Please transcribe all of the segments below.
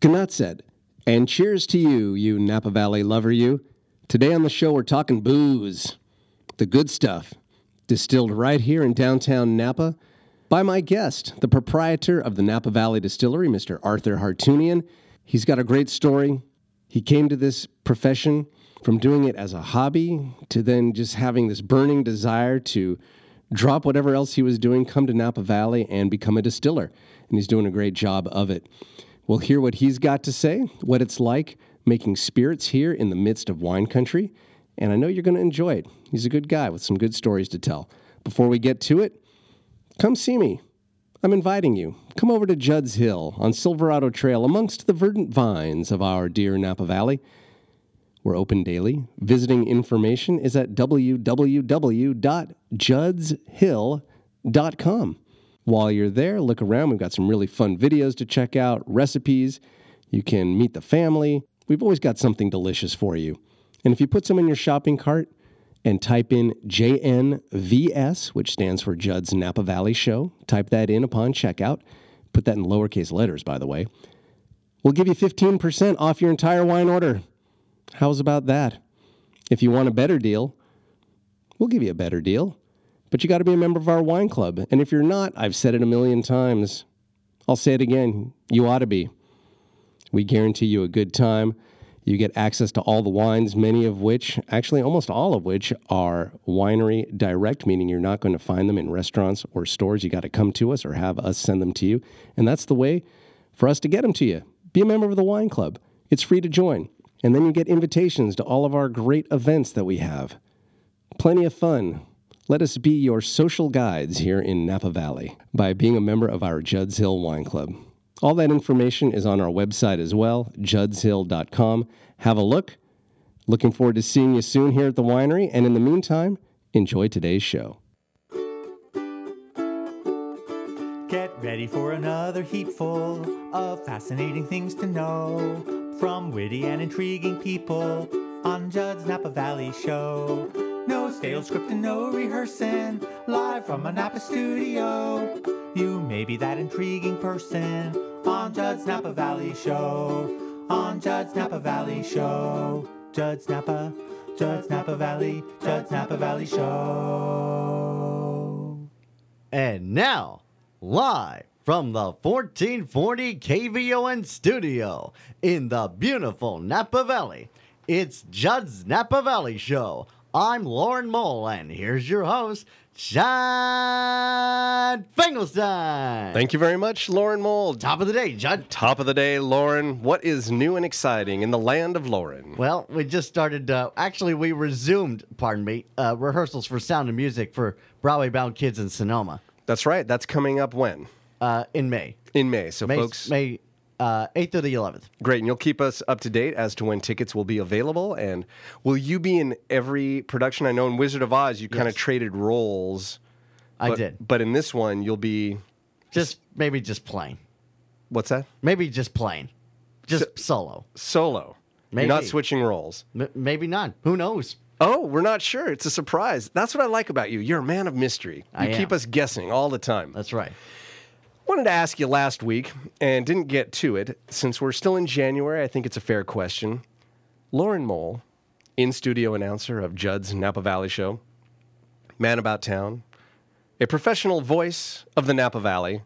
Gnutset. And cheers to you, you Napa Valley lover, you. Today on the show, we're talking booze. The good stuff. Distilled right here in downtown Napa by my guest, the proprietor of the Napa Valley Distillery, Mr. Arthur Hartunian. He's got a great story. He came to this profession from doing it as a hobby to then just having this burning desire to drop whatever else he was doing, come to Napa Valley, and become a distiller. And he's doing a great job of it. We'll hear what he's got to say, what it's like making spirits here in the midst of wine country, and I know you're going to enjoy it. He's a good guy with some good stories to tell. Before we get to it, come see me. I'm inviting you. Come over to Judd's Hill on Silverado Trail amongst the verdant vines of our dear Napa Valley. We're open daily. Visiting information is at www.juddshill.com. While you're there, look around. We've got some really fun videos to check out, recipes. You can meet the family. We've always got something delicious for you. And if you put some in your shopping cart and type in JNVS, which stands for Judd's Napa Valley Show, type that in upon checkout. Put that in lowercase letters, by the way. We'll give you 15% off your entire wine order. How's about that? If you want a better deal, we'll give you a better deal. But you got to be a member of our wine club. And if you're not, I've said it a million times. I'll say it again. You ought to be. We guarantee you a good time. You get access to all the wines, many of which, actually almost all of which, are winery direct, meaning you're not going to find them in restaurants or stores. You got to come to us or have us send them to you. And that's the way for us to get them to you. Be a member of the wine club. It's free to join. And then you get invitations to all of our great events that we have. Plenty of fun. Let us be your social guides here in Napa Valley by being a member of our Judd's Hill Wine Club. All that information is on our website as well, juddshill.com. Have a look. Looking forward to seeing you soon here at the winery. And in the meantime, enjoy today's show. Get ready for another heapful of fascinating things to know from witty and intriguing people on Judd's Napa Valley Show. No stale script and no rehearsing, live from a Napa studio. You may be that intriguing person on Judd's Napa Valley Show. On Judd's Napa Valley Show. Judd's Napa, Judd's Napa Valley, Judd's Napa Valley Show. And now, live from the 1440 KVON studio in the beautiful Napa Valley, it's Judd's Napa Valley Show. I'm Lauren Mole, and here's your host, Judd Finkelstein. Thank you very much, Lauren Mold. Top of the day, Judd. Top of the day, Lauren. What is new and exciting in the land of Lauren? Well, we just started. Uh, actually, we resumed. Pardon me. Uh, rehearsals for Sound of Music for Broadway Bound Kids in Sonoma That's right. That's coming up when? uh, in May. In May. So, May folks, May uh, 8th to the 11th. great. And you'll keep us up to date as to when tickets will be available. And will you be in every production? I know in Wizard of Oz, you kind of traded roles. I but, did. But in this one, you'll be. Just maybe just plain. What's that? Maybe just plain. Just solo. Solo. You're not switching roles. M- maybe not. Who knows? Oh, we're not sure. It's a surprise. That's what I like about you. You're a man of mystery. You I keep am. us guessing all the time. That's right. Wanted to ask you last week and didn't get to it. Since we're still in January, I think it's a fair question. Lauren Mole, in studio announcer of Judd's Napa Valley Show, man about town, a professional voice of the Napa Valley.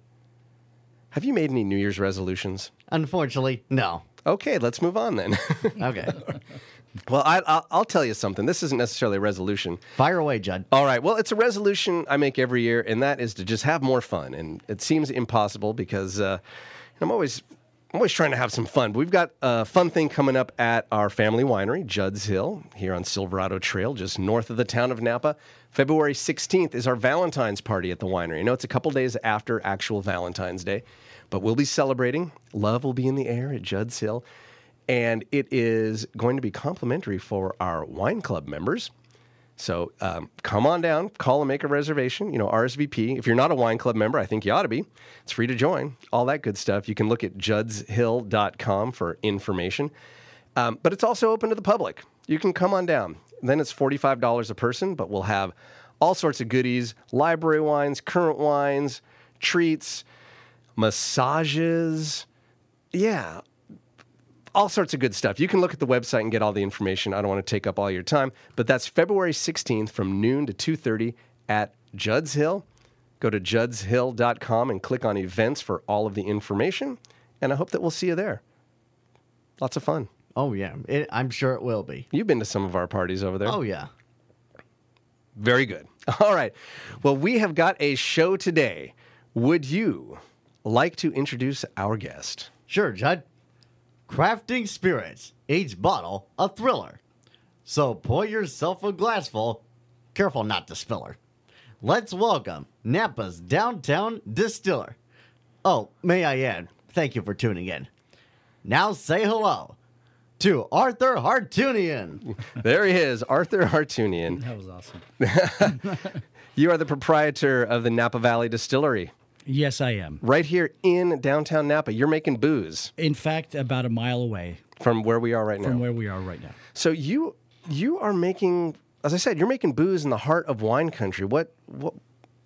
Have you made any New Year's resolutions? Unfortunately, no. Okay, let's move on then. Okay. Well, I, I'll, I'll tell you something. This isn't necessarily a resolution. Fire away, Judd. All right. Well, it's a resolution I make every year, and that is to just have more fun. And it seems impossible because uh, I'm always I'm always trying to have some fun. But we've got a fun thing coming up at our family winery, Judd's Hill, here on Silverado Trail, just north of the town of Napa. February 16th is our Valentine's party at the winery. I know it's a couple days after actual Valentine's Day, but we'll be celebrating. Love will be in the air at Judd's Hill. And it is going to be complimentary for our wine club members. So um, come on down, call and make a reservation. You know, RSVP. If you're not a wine club member, I think you ought to be. It's free to join. All that good stuff. You can look at juddshill.com for information. Um, but it's also open to the public. You can come on down. Then it's $45 a person, but we'll have all sorts of goodies library wines, current wines, treats, massages. Yeah, all sorts of good stuff. You can look at the website and get all the information. I don't want to take up all your time, but that's February 16th from noon to 2:30 at Judd's Hill. Go to juddshill.com and click on events for all of the information, and I hope that we'll see you there. Lots of fun. Oh yeah, it, I'm sure it will be. You've been to some of our parties over there. Oh yeah. Very good. All right. Well, we have got a show today. Would you like to introduce our guest? Sure, Judd. Crafting spirits, each bottle a thriller. So pour yourself a glassful. Careful not to spill her. Let's welcome Napa's downtown distiller. Oh, may I add, thank you for tuning in. Now say hello to Arthur Hartunian. There he is, Arthur Hartunian. That was awesome. You are the proprietor of the Napa Valley Distillery, Yes, I am. right here in downtown Napa. You're making booze In fact, about a mile away from where we are right now. from where we are right now. So you you are making, as I said, you're making booze in the heart of wine country. What what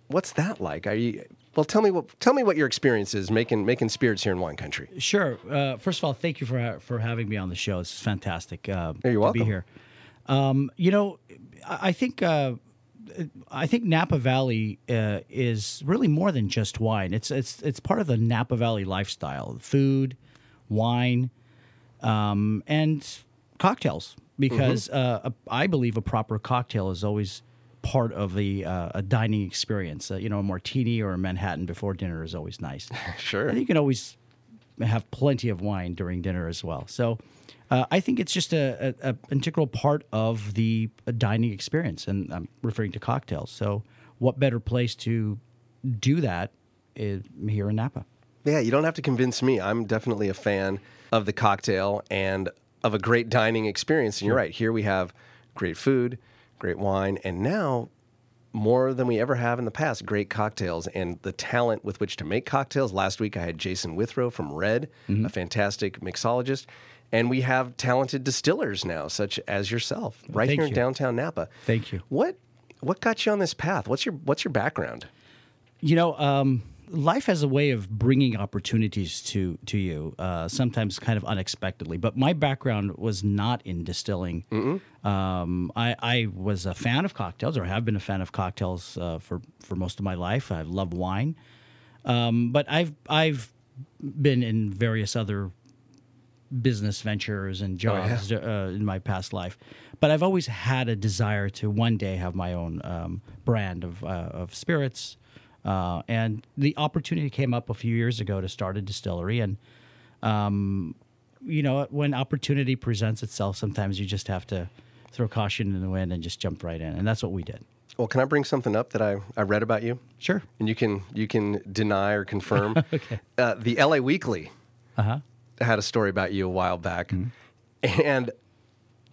what's that like? Are you well? Tell me what tell me what your experience is making making spirits here in wine country. Sure. Uh, first of all, thank you for ha- for having me on the show. It's fantastic. Uh, You're to welcome. be here. Um, you know, I I think uh, I think Napa Valley uh, is really more than just wine. It's it's it's part of the Napa Valley lifestyle: food, wine, um, and cocktails. Because uh, a- I believe a proper cocktail is always part of the uh, a dining experience. Uh, you know, a martini or a Manhattan before dinner is always nice. Sure. And you can always have plenty of wine during dinner as well. So uh, I think it's just a, a, a integral part of the uh, dining experience, and I'm referring to cocktails. So what better place to do that is here in Napa? Yeah, you don't have to convince me. I'm definitely a fan of the cocktail and of a great dining experience. And you're right. Here we have great food, great wine, and now more than we ever have in the past, great cocktails and the talent with which to make cocktails. Last week I had Jason Withrow from Redd, Mm-hmm. a fantastic mixologist. And we have talented distillers now, such as yourself, right thank here in downtown Napa. Thank you. What what got you on this path? What's your what's your background? You know, um, life has a way of bringing opportunities to to you, uh, sometimes kind of unexpectedly. But my background was not in distilling. Um, I, I was a fan of cocktails, or have been a fan of cocktails uh, for for most of my life. I love wine, um, but I've I've been in various other business ventures and jobs uh, in my past life. But I've always had a desire to one day have my own um, brand of, uh, of spirits. Uh, and the opportunity came up a few years ago to start a distillery. And, um, you know, when opportunity presents itself, sometimes you just have to throw caution in the wind and just jump right in. And that's what we did. Well, can I bring something up that I, I read about you? Sure. and you can you can deny or confirm. okay. Uh, the L.A. Weekly Uh huh. Had a story about you a while back, and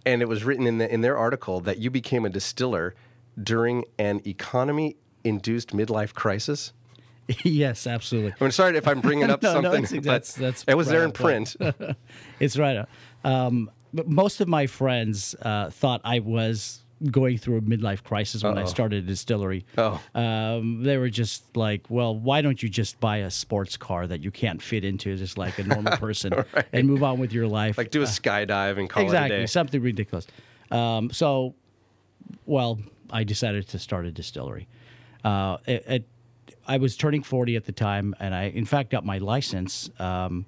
and it was written in the, in their article that you became a distiller during an economy-induced midlife crisis. yes, absolutely. I'm sorry if I'm bringing up No, no, something, but that's- that's it was right there in print. It's right. Um, but most of my friends uh, thought I was going through a midlife crisis when I Uh-oh. started a distillery. Oh. Um, they were just like, well, why don't you just buy a sports car that you can't fit into just like a normal person and move on with your life? like do a skydive and call it a exactly, day. something ridiculous. Um, so, well, I decided to start a distillery. Uh, it, it, I was turning 40 at the time, and I, in fact, got my license um,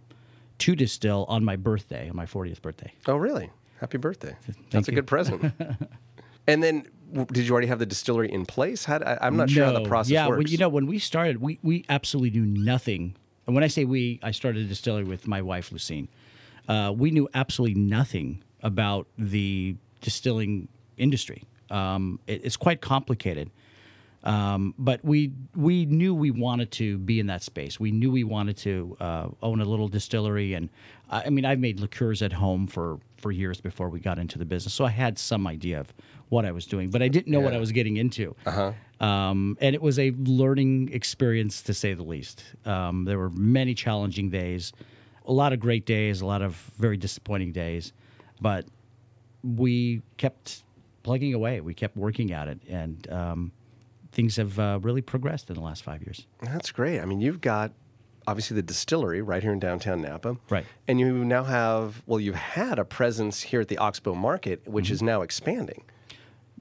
to distill on my birthday, on my 40th birthday. Oh, really? Happy birthday! That's a you. good present. and then, did you already have the distillery in place? How, I, I'm not sure how the process yeah, works. when, you know, when we started, we, we absolutely knew nothing. And when I say we, I started a distillery with my wife, Lucine. Uh, we knew absolutely nothing about the distilling industry. Um, it- it's quite complicated. Um, but we we knew we wanted to be in that space. We knew we wanted to uh, own a little distillery, and I I mean, I've made liqueurs at home for for years before we got into the business, so I had some idea of what I was doing, but I didn't know what I was getting into. Uh-huh. Um, and it was a learning experience to say the least. Um, there were many challenging days, a lot of great days, a lot of very disappointing days, but we kept plugging away. We kept working at it, and um, things have uh, really progressed in the last five years. That's great. I mean, you've got obviously the distillery right here in downtown Napa. Right. And you now have, well, you've had a presence here at the Oxbow Market, which is now expanding.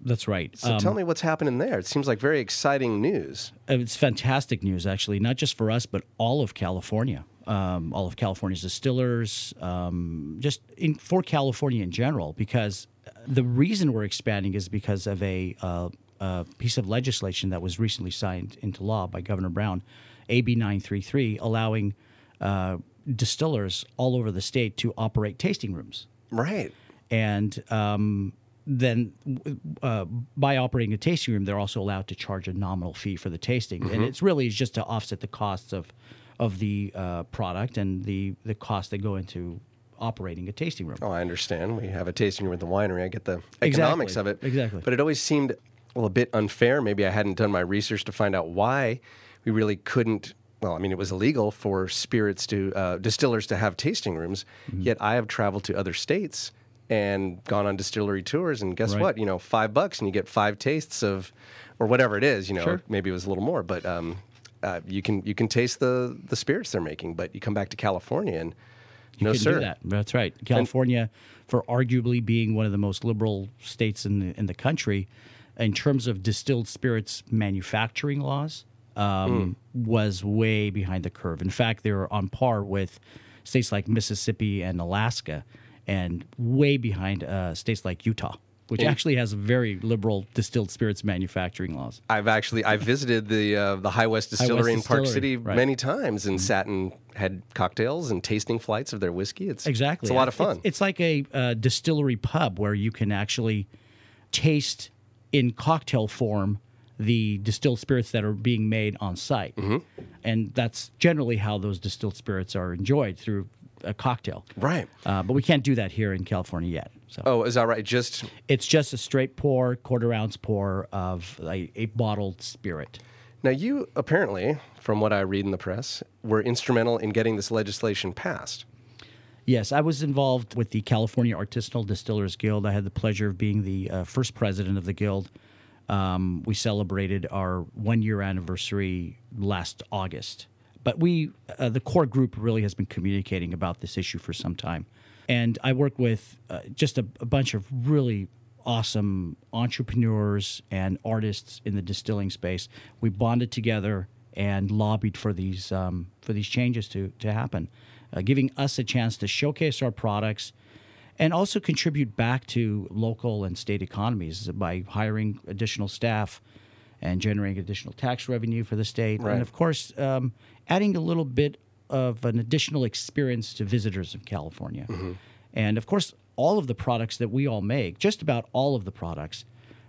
That's right. So Um, tell me what's happening there. It seems like very exciting news. It's fantastic news, actually, not just for us, but all of California. Um, all of California's distillers, um, just in, for California in general, because the reason we're expanding is because of a, uh, a piece of legislation that was recently signed into law by Governor Brown, AB 933, allowing uh, distillers all over the state to operate tasting rooms Right. and um, then uh, by operating a tasting room, they're also allowed to charge a nominal fee for the tasting, Mm-hmm. and it's really just to offset the costs of of the uh, product and the the costs that go into operating a tasting room. Oh, I understand. We have a tasting room at the winery. I get the economics Exactly. of it. Exactly. But it always seemed well a bit unfair. Maybe I hadn't done my research to find out why we really couldn't. Well, I mean, it was illegal for spirits to uh, distillers to have tasting rooms. Mm-hmm. Yet I have traveled to other states and gone on distillery tours, and guess Right. what? You know, five bucks and you get five tastes of, or whatever it is. You know, Sure. maybe it was a little more, but um, uh, you can you can taste the the spirits they're making. But you come back to California and no can sir. do that. That's right. California, for arguably being one of the most liberal states in the, in the country, in terms of distilled spirits manufacturing laws, um, was way behind the curve. In fact, they were on par with states like Mississippi and Alaska, and way behind uh, states like Utah, which actually has very liberal distilled spirits manufacturing laws. I've actually I visited the uh, the High West Distillery in Park Distillery, City right. many times and sat and had cocktails and tasting flights of their whiskey. It's Exactly. It's a lot of It's- fun. It's, like a uh, distillery pub where you can actually taste in cocktail form the distilled spirits that are being made on site. Mm-hmm. And that's generally how those distilled spirits are enjoyed through a cocktail. right. Uh, but we can't do that here in California yet. So Oh, is that right? Just it's just a straight pour, quarter ounce pour of a, a bottled spirit. now you apparently, from what I read in the press, were instrumental in getting this legislation passed. Yes, I was involved with the California Artisanal Distillers Guild. I had the pleasure of being the uh, first president of the guild. Um, we celebrated our one year anniversary last August. But we, uh, the core group, really has been communicating about this issue for some time. And I work with uh, just a, a bunch of really awesome entrepreneurs and artists in the distilling space. We bonded together and lobbied for these um, for these changes to to happen, uh, giving us a chance to showcase our products and also contribute back to local and state economies by hiring additional staff and generating additional tax revenue for the state, Right. and of course, um, adding a little bit of an additional experience to visitors of California. And of course, all of the products that we all make, just about all of the products,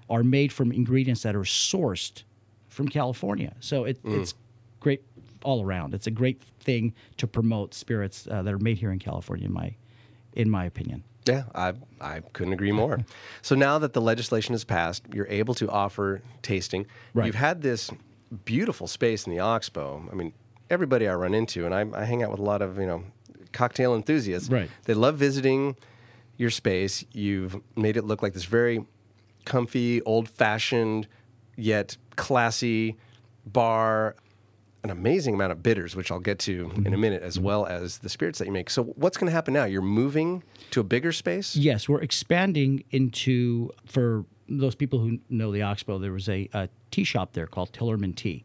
are made from ingredients that are sourced from California. So it, it's great all around. It's a great thing to promote spirits uh, that are made here in California, in my in my opinion. Yeah, I I couldn't agree more. so now that the legislation has passed, you're able to offer tasting. Right. You've had this beautiful space in the Oxbow. I mean, everybody I run into, and I, I hang out with a lot of you know cocktail enthusiasts. Right. They love visiting your space. You've made it look like this very comfy, old-fashioned, yet classy bar. An amazing amount of bitters, which I'll get to in a minute, as well as the spirits that you make. So, what's going to happen now? You're moving to a bigger space. Yes, we're expanding into for those people who know the Oxbow. There was a, a tea shop there called Tillerman Tea.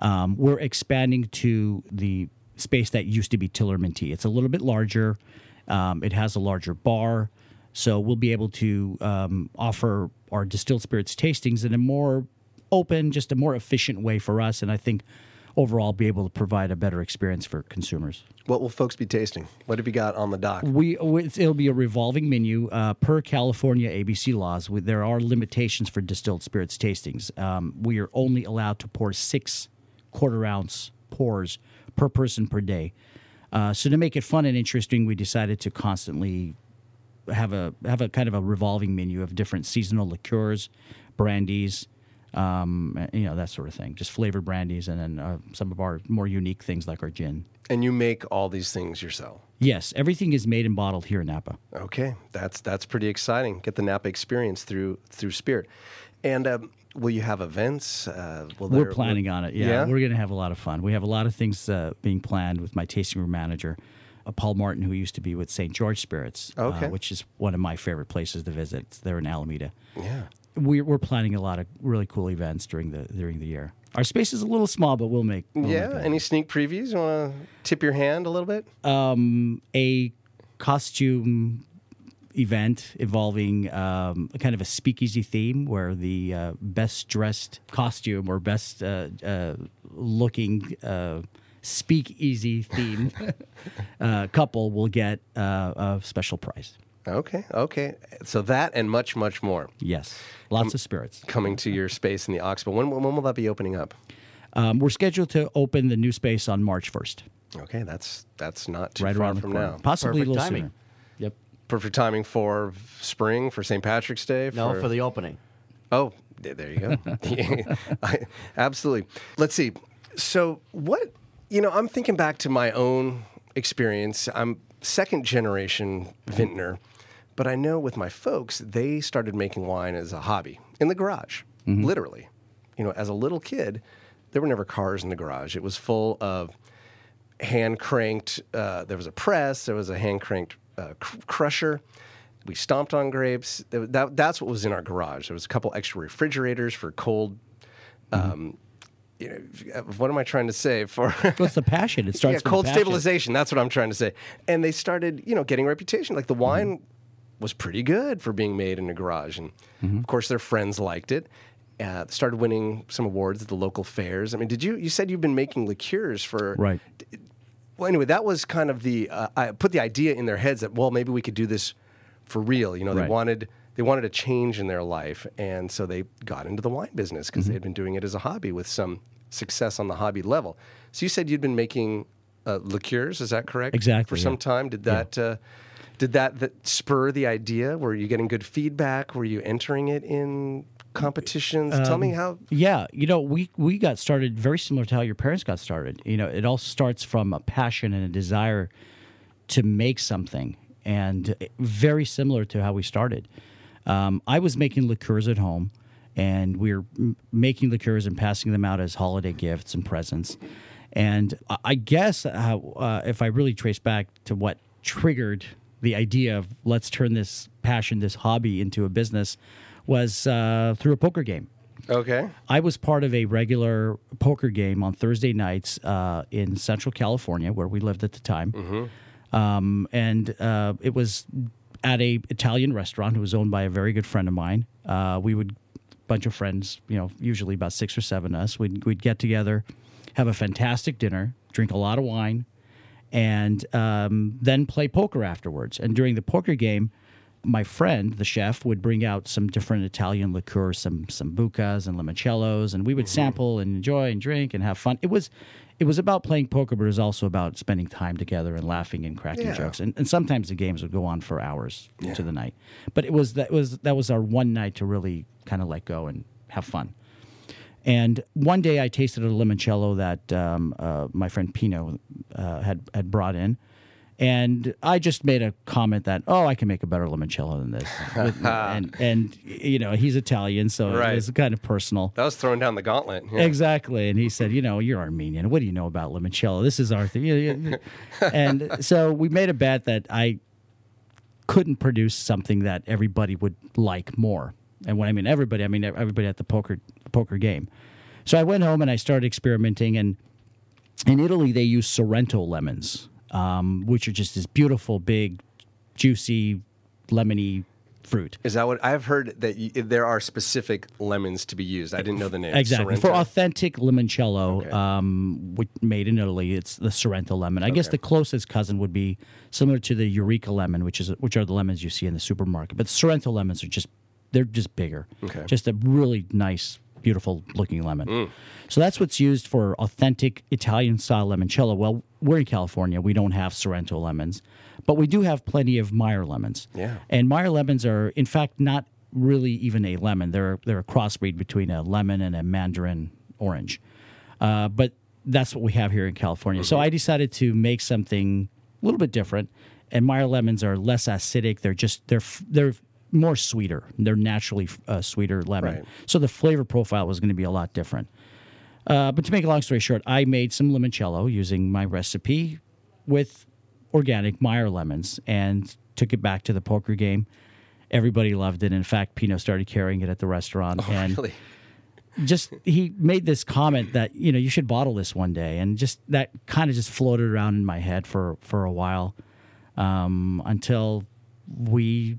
Um, we're expanding to the space that used to be Tillerman Tea. It's a little bit larger. Um, it has a larger bar, so we'll be able to um, offer our distilled spirits tastings in a more open, just a more efficient way for us, and I think overall be able to provide a better experience for consumers. What will folks be tasting? What have you got on the dock? We it'll be a revolving menu uh, per California ABC laws. We, there are limitations for distilled spirits tastings. Um, we are only allowed to pour six quarter ounce pours per person per day. Uh, so to make it fun and interesting, we decided to constantly have a have a kind of a revolving menu of different seasonal liqueurs, brandies, um, you know that sort of thing. Just flavored brandies, and then uh, some of our more unique things like our gin. And you make all these things yourself. Yes, everything is made and bottled here in Napa. Okay, that's that's pretty exciting. Get the Napa experience through through Spirit. And um, will you have events? Uh, will We're there- planning on it. Yeah, Yeah? we're going to have a lot of fun. We have a lot of things uh, being planned with my tasting room manager, uh, Paul Martin, who used to be with St. George Spirits, uh, Okay. which is one of my favorite places to visit. They're in Alameda. Yeah. We're, we're planning a lot of really cool events during the during the year. Our space is a little small, but we'll make we'll Yeah. make. Any sneak previews? You want to tip your hand a little bit? um, a costume event involving um, a kind of a speakeasy theme where the uh, best dressed costume or best uh, uh, looking uh, speakeasy theme uh, couple will get uh, a special prize. Okay. Okay. So that and much, much more Yes, lots of spirits. coming to your space in the Oxbow. When, when will that be opening up? Um, we're scheduled to open the new space on March 1st, Okay, that's that's not too right far around from now. Possibly Perfect a little timing. sooner. Yep. Perfect timing for spring, for St. Patrick's Day. No, for the opening. Oh, there you go. I- absolutely. Let's see. So, what, you know, I'm thinking back to my own experience. I'm second generation vintner, but I know with my folks, they started making wine as a hobby in the garage, literally. You know, as a little kid, there were never cars in the garage. It was full of hand cranked. Uh, there was a press. There was a hand cranked uh, cr- crusher. We stomped on grapes. That, that- that's what was in our garage. There was a couple extra refrigerators for cold. Um, you know, what am I trying to say? For What's the passion? It starts yeah, cold stabilization. That's what I'm trying to say. And they started, you know, getting a reputation. Like the Mm-hmm. Was pretty good for being made in a garage, and Mm-hmm. of course their friends liked it. Uh, started winning some awards at the local fairs. I mean, did you? You said you've been making liqueurs for Right. well, anyway, that was kind of the uh, I put the idea in their heads that well, maybe we could do this for real. You know, they Right. wanted they wanted a change in their life, and so they got into the wine business because they Mm-hmm. had been doing it as a hobby with some success on the hobby level. So you said you'd been making uh, liqueurs, is that correct? Exactly, For some time, did that uh, did that, that spur the idea? Were you getting good feedback? Were you entering it in competitions? Tell Um, me how. Yeah, you know, we we got started very similar to how your parents got started. You know, it all starts from a passion and a desire to make something, and very similar to how we started. Um, I was making liqueurs at home, and we were m- making liqueurs and passing them out as holiday gifts and presents. And I- I guess how, uh, if I really trace back to what triggered the idea of let's turn this passion, this hobby, into a business, was uh, through a poker game. Okay. I was part of a regular poker game on Thursday nights uh, in Central California, where we lived at the time, um, and uh, it was at a Italian restaurant. It was owned by a very good friend of mine. Uh, we would bunch of friends, you know, usually about six or seven of us. We'd we'd get together, have a fantastic dinner, drink a lot of wine, and um, then play poker afterwards. And during the poker game, my friend, the chef, would bring out some different Italian liqueurs, some some bucas and limoncellos, and we would sample and enjoy and drink and have fun. It was it was about playing poker, but it was also about spending time together and laughing and cracking Yeah. jokes. And, and sometimes the games would go on for hours into the night. But it was that was that was our one night to really kind of let go and have fun. And one day I tasted a limoncello that um, uh, my friend Pino uh, had had brought in, and I just made a comment that oh I can make a better limoncello than this, With- and and you know he's Italian so Right. it was kind of personal. That was throwing down the gauntlet. Yeah. Exactly. And he said, you know, you're Armenian. What do you know about limoncello? This is our thing. And so we made a bet that I couldn't produce something that everybody would like more. And when I mean everybody, I mean everybody at the poker poker game. So I went home and I started experimenting. And in Italy, they use Sorrento lemons, um, which are just this beautiful, big, juicy, lemony fruit. Is that what I've heard that y there are specific lemons to be used? I didn't know the name. Exactly. For authentic limoncello, Okay. um, which made in Italy, it's the Sorrento lemon. I guess the closest cousin would be similar to the Eureka lemon, which is which are the lemons you see in the supermarket. But Sorrento lemons are just they're just bigger. Okay. Just a really nice, beautiful looking lemon. Mm. So that's what's used for authentic Italian style limoncello. Well, we're in California. We don't have Sorrento lemons, but we do have plenty of Meyer lemons. Yeah. And Meyer lemons are, in fact, not really even a lemon. They're they're a crossbreed between a lemon and a mandarin orange. Uh, but that's what we have here in California. So I decided to make something a little bit different. And Meyer lemons are less acidic. They're just they're they're more sweeter. They're naturally uh, sweeter lemon. Right. So the flavor profile was going to be a lot different. Uh, but to make a long story short, I made some limoncello using my recipe with organic Meyer lemons and took it back to the poker game. Everybody loved it. In fact, Pino started carrying it at the restaurant, and Really? just he made this comment that you know you should bottle this one day, and just that kind of just floated around in my head for for a while um, until we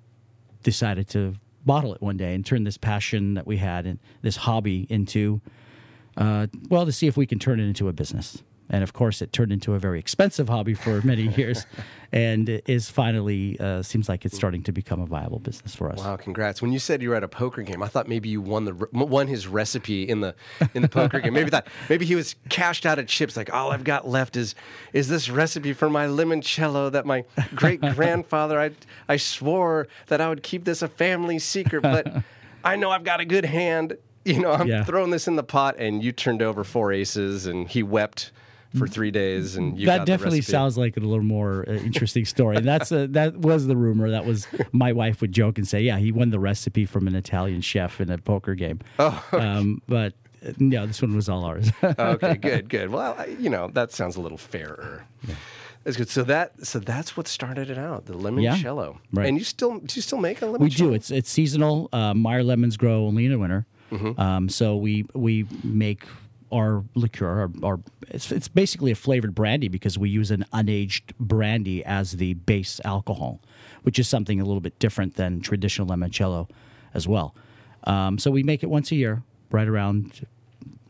decided to bottle it one day and turn this passion that we had and this hobby into uh, well to see if we can turn it into a business and of course it turned into a very expensive hobby for many years and is finally uh, seems like it's starting to become a viable business for us Wow, congrats! When you said you were at a poker game, I thought maybe you won the won his recipe in the in the poker game. Maybe that maybe he was cashed out of chips. Like all I've got left is is this recipe for my limoncello that my great grandfather I I swore that I would keep this a family secret, but I know I've got a good hand. You know, I'm Yeah. throwing this in the pot, and you turned over four aces, and he wept for three days, and you that definitely sounds like a little more uh, interesting story. And that's a, that was the rumor. That was my wife would joke and say, "Yeah, he won the recipe from an Italian chef in a poker game." Oh, um, but uh, no, this one was all ours. okay, good, good. Well, I, you know that sounds a little fairer. That's good. So that so that's what started it out, the limoncello. right. And you still do you still make a limoncello? we do. It's it's seasonal. Uh, Meyer lemons grow only in the winter, Mm-hmm. um, so we we make our liqueur. Our, our it's, it's basically a flavored brandy because we use an unaged brandy as the base alcohol, which is something a little bit different than traditional limoncello, as well. Um, so we make it once a year, right around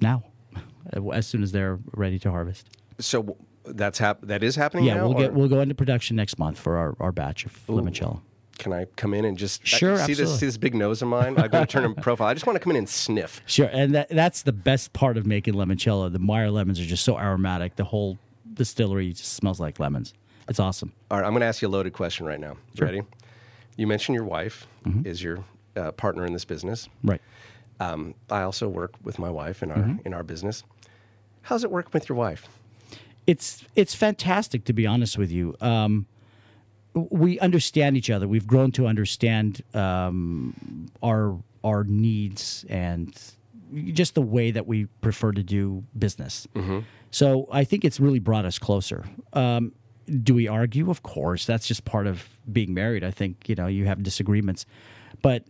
now, as soon as they're ready to harvest. So that's hap- that is happening Yeah, now. we'll get we'll go into production next month for our, our batch of limoncello. Can I come in and just Sure, see this see this big nose of mine? I'm going to turn in profile. I just want to come in and sniff. Sure, and that, that's the best part of making limoncello. The Meyer lemons are just so aromatic. The whole distillery just smells like lemons. It's awesome. All right, I'm going to ask you a loaded question right now. Ready? You mentioned your wife Mm-hmm. is your uh, partner in this business. Right. Um, I also work with my wife in our Mm-hmm. in our business. How's it working with your wife? It's it's fantastic to be honest with you. Um, we understand each other. We've grown to understand um, our our needs and just the way that we prefer to do business. So I think it's really brought us closer. Um, do we argue? Of course, that's just part of being married. I think you know you have disagreements, but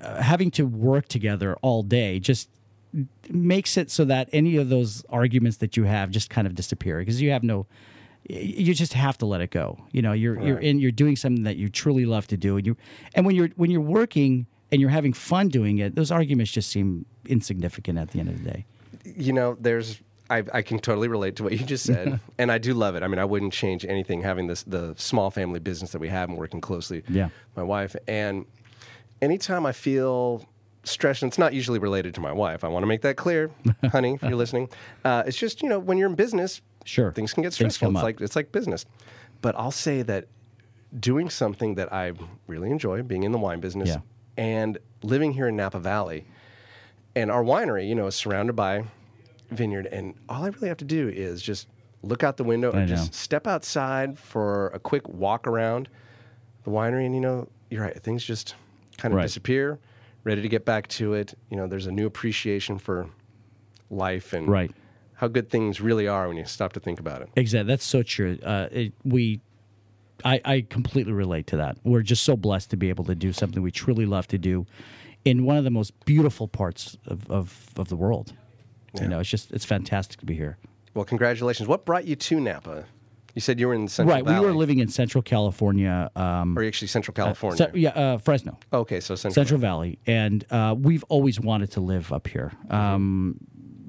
uh, having to work together all day just makes it so that any of those arguments that you have just kind of disappear because you have no you just have to let it go you know you're you're in you're doing something that you truly love to do and you and when you're when you're working and you're having fun doing it those arguments just seem insignificant at the end of the day you know, there's I, I can totally relate to what you just said, and I do love it. I mean, I wouldn't change anything having this the small family business that we have and working closely. Yeah. with my wife. And anytime I feel stressed, and it's not usually related to my wife. I want to make that clear, honey, if you're listening. Uh, it's just you know when you're in business, Sure. things can get stressful. it's up. like it's like business. But I'll say that doing something that I really enjoy, being in the wine business, Yeah. and living here in Napa Valley, and our winery, you know, is surrounded by vineyard, and all I really have to do is just look out the window I and know. just step outside for a quick walk around the winery, and you know, you're right, things just kind of Right. disappear. Ready to get back to it. You know, there's a new appreciation for life and Right. How good things really are when you stop to think about it. Exactly. That's so true. Uh, it, we, I, I completely relate to that. We're just so blessed to be able to do something we truly love to do in one of the most beautiful parts of, of, of the world. You know, it's just, it's fantastic to be here. Well, congratulations. What brought you to Napa? You said you were in Central right. Valley. We were living in Central California. Um, or actually Central California. Ce- yeah, uh, Fresno. okay, so Central. Central Valley, and uh, we've always wanted to live up here. Um,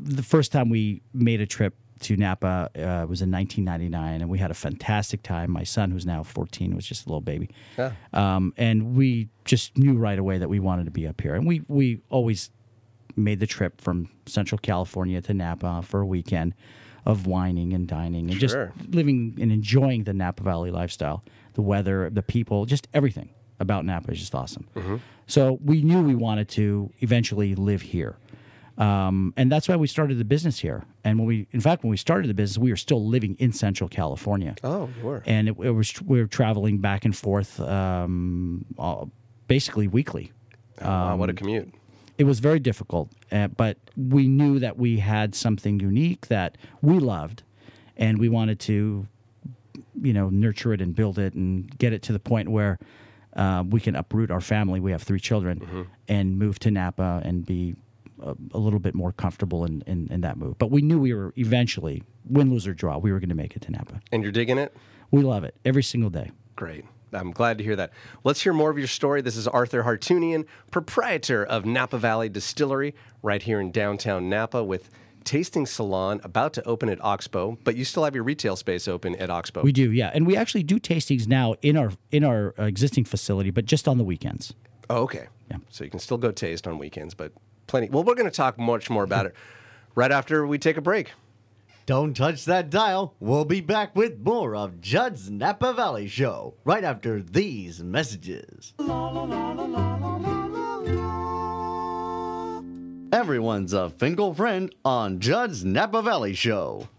the first time we made a trip to Napa uh, was in 1999, and we had a fantastic time. My son, who's now 14, was just a little baby, Yeah. um, and we just knew right away that we wanted to be up here. And we we always made the trip from Central California to Napa for a weekend of wining and dining and Sure. just living and enjoying the Napa Valley lifestyle, the weather, the people, just everything about Napa is just awesome. So we knew we wanted to eventually live here. Um, and that's why we started the business here. And when we, in fact, when we started the business, we were still living in Central California Oh, you were. and it, it was we were traveling back and forth um, all, basically weekly. wow, what a commute. It was very difficult, uh, but we knew that we had something unique that we loved, and we wanted to, you know, nurture it and build it and get it to the point where uh, we can uproot our family. We have three children, and move to Napa and be a, a little bit more comfortable in, in, in that move. But we knew we were eventually, win, lose, or draw, we were going to make it to Napa. And you're digging it? We love it every single day. Great. I'm glad to hear that. Let's hear more of your story. This is Arthur Hartunian, proprietor of Napa Valley Distillery, right here in downtown Napa, with tasting salon about to open at Oxbow, but you still have your retail space open at Oxbow. We do, yeah, and we actually do tastings now in our in our uh, existing facility, but just on the weekends. oh, okay. Yeah. So you can still go taste on weekends, but plenty. Well, we're going to talk much more about it right after we take a break. Don't touch that dial. We'll be back with more of Judd's Napa Valley Show right after these messages. Everyone's a Finkel friend on Judd's Napa Valley Show.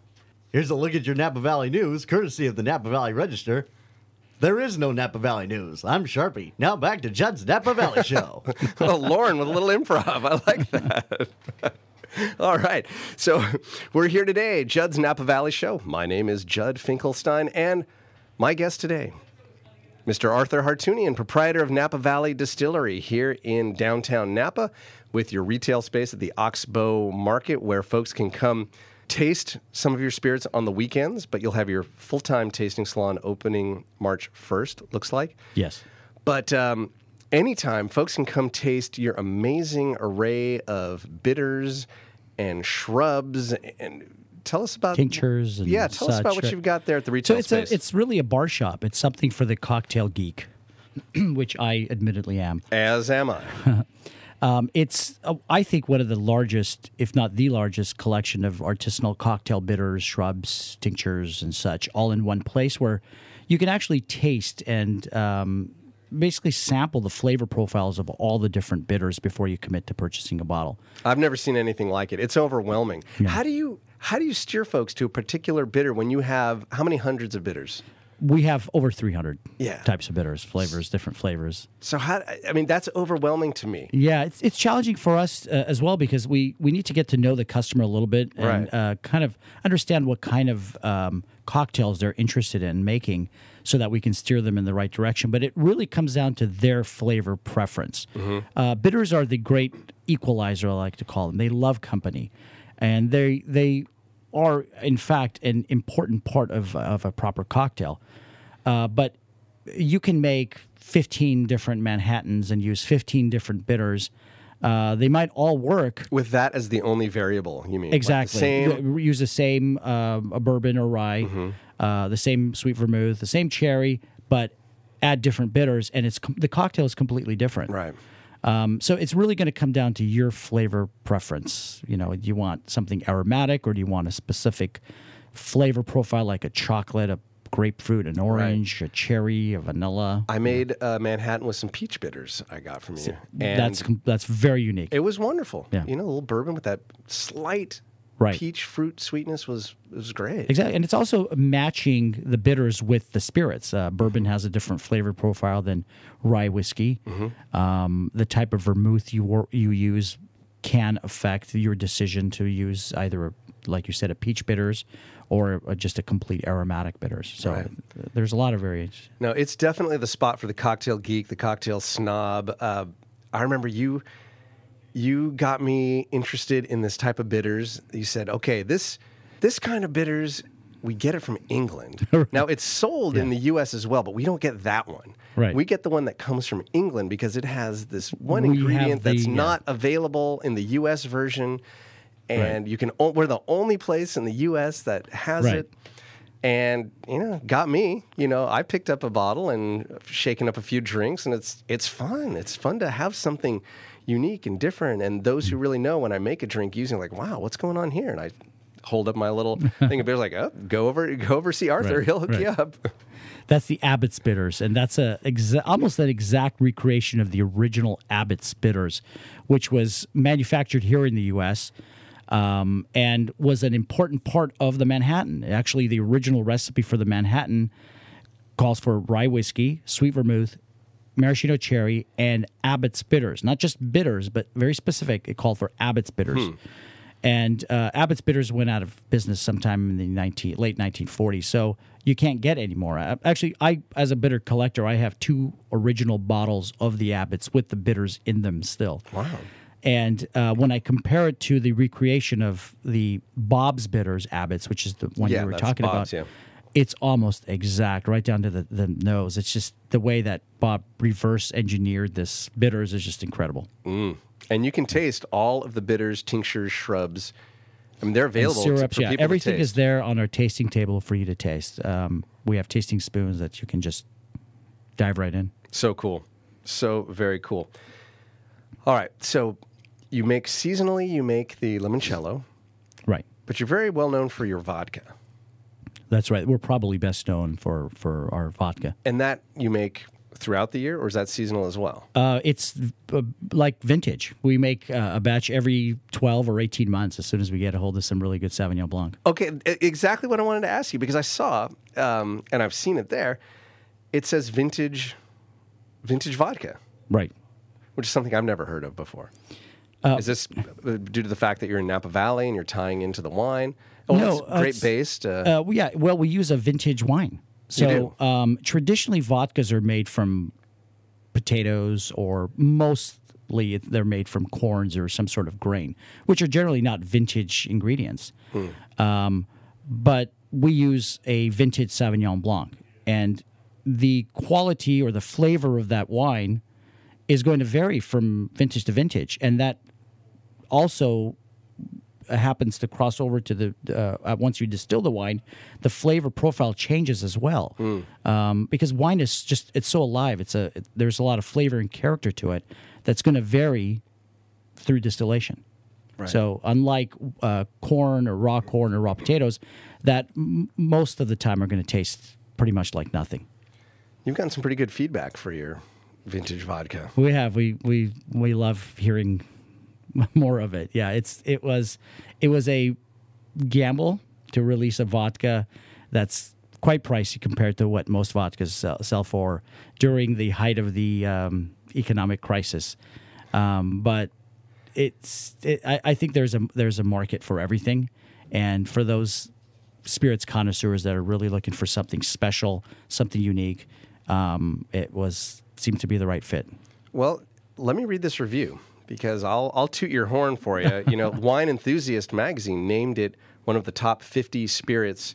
Here's a look at your Napa Valley news, courtesy of the Napa Valley Register. There is no Napa Valley news. I'm Sharpie. Now back to Judd's Napa Valley Show. oh, Lauren with a little improv. I like that. All right. So we're here today, Judd's Napa Valley Show. My name is Judd Finkelstein, and my guest today, Mr. Arthur Hartunian, proprietor of Napa Valley Distillery here in downtown Napa, with your retail space at the Oxbow Market, where folks can come taste some of your spirits on the weekends, but you'll have your full time tasting salon opening March 1st, looks like. Yes. But um, anytime folks can come taste your amazing array of bitters and shrubs and tell us about Tinctures and yeah tell us about what you've got there at the So retail it's space a, it's really a bar shop. It's something for the cocktail geek, which I admittedly am. as am i Um, it's uh, I think one of the largest, if not the largest, collection of artisanal cocktail bitters, shrubs, tinctures, and such, all in one place where you can actually taste and um, basically sample the flavor profiles of all the different bitters before you commit to purchasing a bottle. i've never seen anything like it. It's overwhelming. How do you how do you steer folks to a particular bitter when you have how many hundreds of bitters We have over 300 Yeah. types of bitters, flavors, different flavors. so how i mean that's overwhelming to me Yeah, it's it's challenging for us uh, as well because we we need to get to know the customer a little bit and Right. uh, kind of understand what kind of um, cocktails they're interested in making, so that we can steer them in the right direction. But it really comes down to their flavor preference. Uh, bitters are the great equalizer, I like to call them. They love company, and they they are in fact an important part of of a proper cocktail. Uh, but you can make 15 different Manhattans and use 15 different bitters. Uh, they might all work with that as the only variable you mean Like the exactly. same Use the same a bourbon or rye, Mm-hmm. uh, the same sweet vermouth, the same cherry, but add different bitters, and it's com- the cocktail is completely different. right Um, so it's really going to come down to your flavor preference. You know, do you want something aromatic or do you want a specific flavor profile like a chocolate, a grapefruit, an orange, a cherry, a vanilla? i made uh, manhattan with some peach bitters i got from you and that's that's very unique. It was wonderful. Yeah. You know, a little bourbon with that slight Right. peach fruit sweetness was was great. Exactly, and it's also matching the bitters with the spirits. Uh, bourbon has a different flavor profile than rye whiskey. Um, the type of vermouth you wor- you use can affect your decision to use either, a, like you said, a peach bitters or just a complete aromatic bitters. So Right. there's a lot of variation. No, it's definitely the spot for the cocktail geek, the cocktail snob. Uh, I remember you you got me interested in this type of bitters. You said, "Okay, this this kind of bitters, we get it from England. now it's sold in the U.S. as well, but we don't get that one. Right. We get the one that comes from England because it has this one We ingredient that's the, uh, not available in the U.S. version, and you can. We're the only place in the U.S. that has Right. it and you know got me you know i picked up a bottle and shaken up a few drinks and it's it's fun it's fun to have something unique and different and those who really know when i make a drink using like wow what's going on here and i hold up my little thing of beer like oh go over go over see arthur Right, he'll hook you up That's the Abbott's bitters, and that's a exa- almost an exact recreation of the original Abbott's bitters, which was manufactured here in the U.S. Um, and was an important part of the Manhattan. Actually, the original recipe for the Manhattan calls for rye whiskey, sweet vermouth, maraschino cherry, and Abbott's bitters. Not just bitters, but very specific. It called for Abbott's bitters. And uh, Abbott's bitters went out of business sometime in the 19, late 1940s. So you can't get any more. Uh, Actually, I as a bitter collector, I have two original bottles of the Abbott's with the bitters in them still. Wow. And uh, when I compare it to the recreation of the Bob's Bitters Abbott's, which is the one Yeah, you were talking Bob's, about, yeah. It's almost exact, right down to the, the nose. It's just the way that Bob reverse engineered this bitters is just incredible. And you can taste all of the bitters, tinctures, shrubs. I mean, they're available to- syrups, for yeah, people everything to is there on our tasting table for you to taste. Um, we have tasting spoons that you can just dive right in. So cool. So very cool. All right. So you make seasonally, you make the limoncello, Right. but you're very well known for your vodka. That's right. We're probably best known for for our vodka. And that you make throughout the year, or is that seasonal as well? Uh, it's uh, like vintage. We make uh, a batch every 12 or 18 months as soon as we get a hold of some really good Sauvignon Blanc. Okay, exactly what I wanted to ask you because I saw, um, and I've seen it there. It says vintage, vintage vodka, Right. which is something I've never heard of before. is this uh, due to the fact that you're in Napa Valley and you're tying into the wine? Oh, No, it's uh, great it's- based. Uh, Uh, well, yeah. Well, we use a vintage wine. So um, traditionally, vodkas are made from potatoes, or mostly they're made from corns or some sort of grain, which are generally not vintage ingredients. Um, but we use a vintage Sauvignon Blanc, and the quality or the flavor of that wine is going to vary from vintage to vintage, and that also happens to cross over to the uh, uh, once you distill the wine, the flavor profile changes as well. Um, because wine is just it's so alive. It's a it- there's a lot of flavor and character to it that's going to vary through distillation. So unlike uh, corn or raw corn or raw potatoes, that m- most of the time are going to taste pretty much like nothing. you've gotten some pretty good feedback for your vintage vodka. We have we we we love hearing more of it. Yeah, it's it was it was a gamble to release a vodka that's quite pricey compared to what most vodkas sell, sell for during the height of the um, economic crisis. Um, but it's it, I, I think there's a there's a market for everything, and for those spirits connoisseurs that are really looking for something special, something unique, um, it was seemed to be the right fit. Well, let me read this review because I'll I'll toot your horn for you. You know, Wine Enthusiast magazine named it one of the top 50 spirits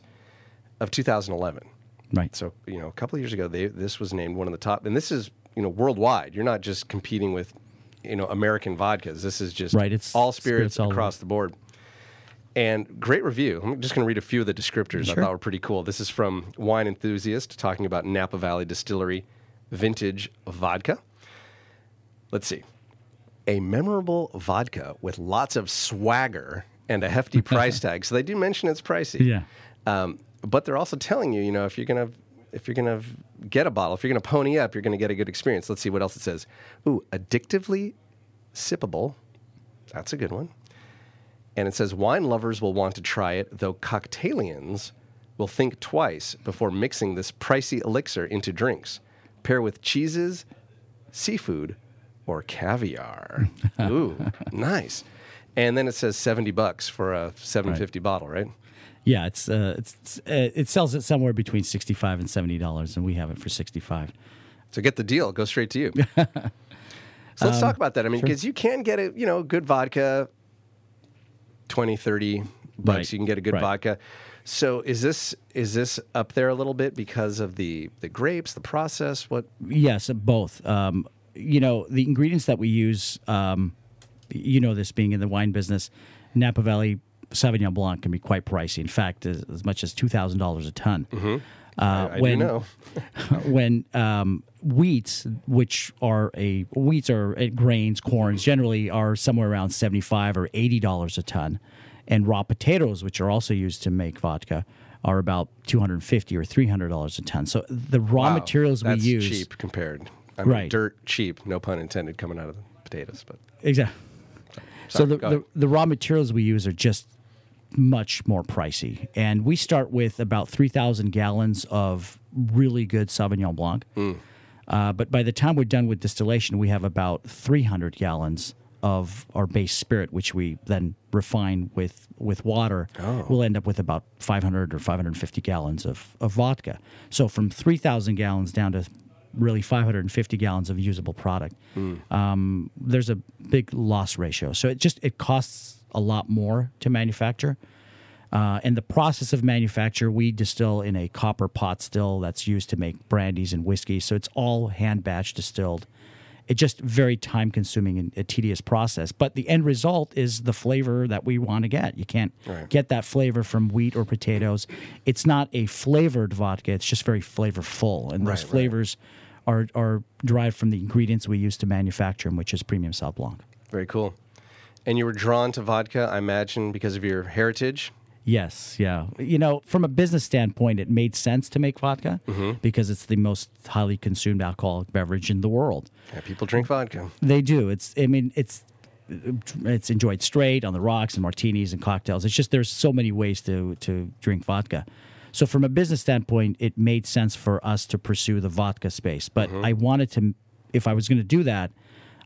of 2011. Right. So, you know, a couple of years ago, they, this was named one of the top, and this is, you know, worldwide. You're not just competing with, you know, American vodkas. This is just Right, it's all spirits, spirits all across the board. And great review. I'm just going to read a few of the descriptors I thought were pretty cool. This is from Wine Enthusiast talking about Napa Valley Distillery vintage vodka. Let's see. A memorable vodka with lots of swagger and a hefty price tag. So they do mention it's pricey. Yeah. Um, but they're also telling you, you know, if you're gonna if you're gonna get a bottle, if you're gonna pony up, you're gonna get a good experience. Let's see what else it says. Ooh, addictively sippable. That's a good one. And it says wine lovers will want to try it, though cocktailians will think twice before mixing this pricey elixir into drinks. Pair with cheeses, seafood, or caviar. Ooh, nice. And then it says 70 bucks for a 750 bottle, right? Yeah, it's uh, it's uh, it sells it somewhere between sixty five and seventy dollars, and we have it for sixty five. So get the deal. Go straight to you. so let's talk about that. I mean, because you can get a you know good vodka, 20, 30 bucks. Right. You can get a good Right. vodka. So is this is this up there a little bit because of the the grapes, the process? What? Yes, both. Um, you know, the ingredients that we use. Um, you know, this being in the wine business, Napa Valley Sauvignon Blanc can be quite pricey. In fact, as, as much as two thousand dollars a ton. Uh, Mm-hmm. I do when know. when um, wheats, which are a wheats are uh, grains, corns generally are somewhere around seventy five or eighty dollars a ton, and raw potatoes, which are also used to make vodka, are about two hundred fifty or three hundred dollars a ton. So the raw Wow, materials we that's use, cheap compared. I mean, Right. dirt cheap. No pun intended. Coming out of the potatoes, but exactly. So the, the the raw materials we use are just much more pricey, and we start with about three thousand gallons of really good Sauvignon Blanc. Mm. Uh, but by the time we're done with distillation, we have about 300 gallons of our base spirit, which we then refine with with water. We'll end up with about 500 or 550 gallons of, of vodka. So from 3,000 gallons down to really 550 gallons of usable product. Um, there's a big loss ratio. So it just it costs a lot more to manufacture. Uh, and the process of manufacture, we distill in a copper pot still that's used to make brandies and whiskey. So it's all hand batch distilled. It's just very time consuming and a tedious process. But the end result is the flavor that we want to get. You can't get that flavor from wheat or potatoes. It's not a flavored vodka, it's just very flavorful. And those Right, right. Are, are derived from the ingredients we use to manufacture them, which is premium Sauv Blanc. Very cool. And you were drawn to vodka, I imagine, because of your heritage. Yes, yeah. You know, from a business standpoint, it made sense to make vodka Mm-hmm. because it's the most highly consumed alcoholic beverage in the world. Yeah, people drink vodka. They do. It's. I mean, it's. It's enjoyed straight on the rocks and martinis and cocktails. It's just there's so many ways to to drink vodka. So from a business standpoint, it made sense for us to pursue the vodka space. But mm-hmm. I wanted to, if I was going to do that,